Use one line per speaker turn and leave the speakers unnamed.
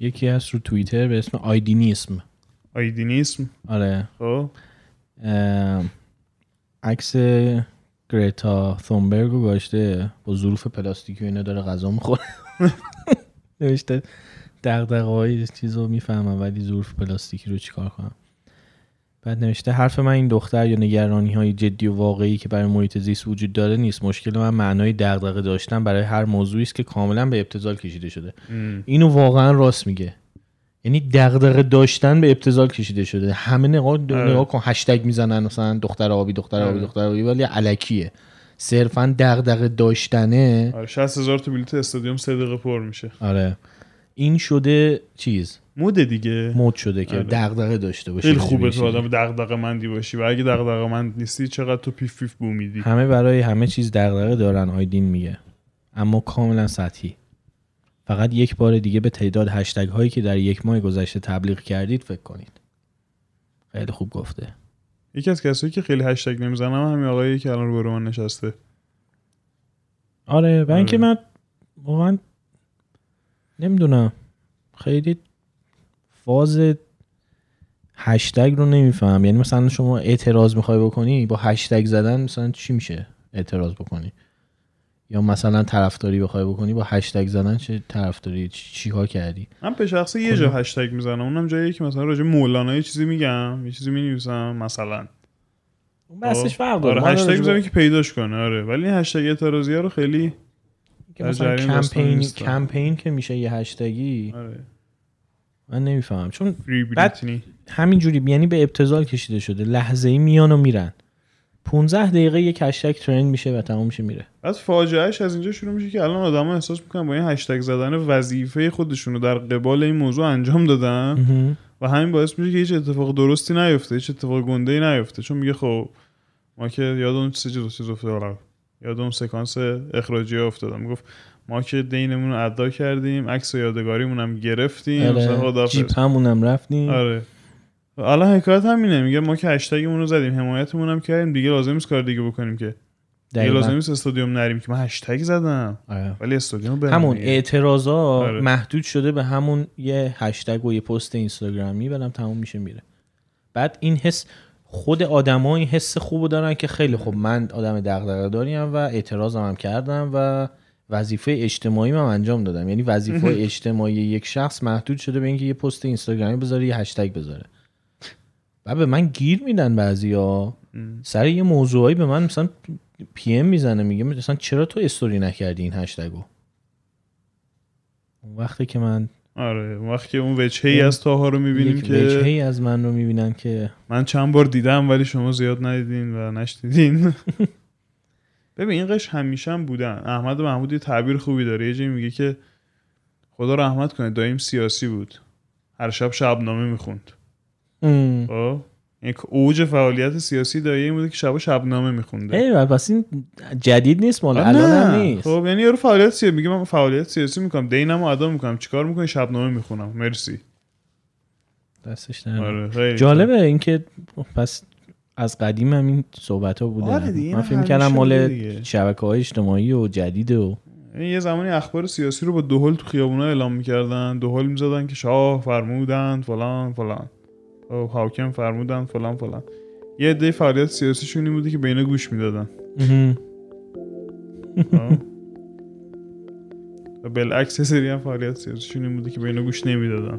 یکی هست رو توییتر به اسم آیدینیسم.
آیدینیسم؟
آره.
خب.
عکس گریتا ثونبرگ رو گاشته با ظروف پلاستیکی و اینا داره غذا می‌خوره. نوشته دقدقه های چیز رو می‌فهمم ولی ظروف پلاستیکی رو چیکار کنم. بعد نوشته حرف من این دختر یا نگرانی های جدی و واقعی که برای محیط زیست وجود داره نیست. مشکل من معنای دغدغه داشتن برای هر موضوعی است که کاملا به ابتذال کشیده شده.
ام.
اینو واقعا راست میگه. یعنی دغدغه داشتن به ابتذال کشیده شده. همه نگاه
آره.
نگاه کن هشتگ می‌زنن مثلا دختر آبی دختر آبی
آره.
دختر آبی ولی علکیه. صرفا دغدغه داشتنه.
آره 60 هزار تا بلیت استادیوم سه دقیقه پر میشه.
آره. این شده چیز؟
موده دیگه.
مد شده که
آره.
دغدغه داشته باشه
خیلی خوبه تو. آدم دغدغه مندی باشی و اگه دغدغه مند نیستی چقدر تو پیف پیف بو میدی
همه برای همه چیز دغدغه دارن آیدین میگه. اما کاملا سطحی. فقط یک بار دیگه به تعداد هشتگ هایی که در یک ماه گذشته تبلیغ کردید فکر کنید. خیلی خوب گفته.
یکی از کسایی که خیلی هشتگ نمی‌زنم همین آقایی که الان رو من نشسته.
آره و اینکه
آره.
من واقعا نمی‌دونم. خیلی فاز هشتگ رو نمیفهم. یعنی مثلا شما اعتراض می‌خوای بکنی با هشتگ زدن مثلا چی میشه اعتراض بکنی؟ یا مثلا طرفداری بخوای بکنی با هشتگ زدن چه طرفداری؟ چی چیکار کردی؟
من به شخصه یه جا هشتگ می‌زنم. اونم جایی که مثلا راجع مولانا یه چیزی میگم یه چیزی می‌نویسم مثلا.
اون بحثش فرق
آره
داره. ما
هشتگ می‌زنم که پیداش کنه. آره. ولی این هشتگ اعتراضی ها رو خیلی
که مثلا کمپین. کمپین که میشه یه هشتگی.
آره.
من نمی‌فهمم. چون بعد- همینجوری یعنی به ابتذال کشیده شده. لحظه ای میان و میرن. 15 دقیقه یک هشتگ ترند میشه و تمام میشه میره.
بعد فاجعهش از اینجا شروع میشه که الان آدما احساس می‌کنن با این هشتگ زدن وظیفه خودشون رو در قبال این موضوع انجام دادن و همین باعث میشه که هیچ اتفاق درستی نیفته هیچ اتفاق گنده ای نیفته. چون میگه خب ما که یاد اون چیز چیز افتادم یاد اون سکانس اخراجی افتادم. می‌گفت ما که دینمون رو ادا کردیم عکس و یادگاریمون هم گرفتیم
آره. جیپ همونم رفتیم
آره الان حکایت همینه میگه ما که هشتگمون رو زدیم حمایتمون هم کردیم دیگه لازم نیست کار دیگه بکنیم که دیگه. لازم نیست استادیوم نریم که من هشتگ زدم
آره.
ولی استادیوم برم
همون. اعتراضا
آره.
محدود شده به همون یه هشتگ و یه پست اینستاگرامی برم تموم میشه میره بعد این حس خود آدما این حس خوبو دارن که خیلی خوب من آدم دغدغه داریم و اعتراضم هم کردم و وظیفه اجتماعی هم انجام دادم. یعنی وظیفه اجتماعی یک شخص محدود شده به اینکه یه پست اینستاگرامی بذاره یه هشتگ بذاره. و به من گیر میدن بعضیا. سر یه موضوعایی به من مثلا پی ام می‌زنه میگه مثلا چرا تو استوری نکردی این هشتگو؟ اون وقتی که من
آره اون وقت که اون وجهه ای از تاها رو می‌بینیم که
وجهی از من رو می‌بینن که
من چند بار دیدم ولی شما زیاد ندیدین و نشنیدین. ببین این قش همیشه هم بودن احمد محمود یه تعبیر خوبی داره. یه جایی میگه که خدا رحمت کنه دایم سیاسی بود. هر شب شبنامه می‌خوند. خب؟ یک اوج فعالیت سیاسی دایی این بوده که شب شبنامه میخونده.
ای پس این جدید نیست مال؟ الان هم نیست.
خب یعنی یارو فعالیت سیاسی میگه من فعالیت سیاسی می‌کنم. دینمو ادا می‌کنم. چیکار می‌کنی؟ شبنامه می‌خونم. مرسی.
دستش نمیاد.
آره
جالبه اینکه پس از قدیم هم این صحبت ها بوده
آره دیگه،
من فکر کردم مال. شبکه های اجتماعی و جدیده و
یه زمانی اخبار سیاسی رو با دهل تو خیابونا اعلام می‌کردن. دهل می‌زدن که شاه فرمودن فلان فلان. او حاکم فرمودن فلان فلان. یه عده فعالیت سیاسیشون این بوده که بینه گوش می‌دادن. و بالعکس سری هم فعالیت سیاسیشون این بوده که بینه گوش نمی‌دادن.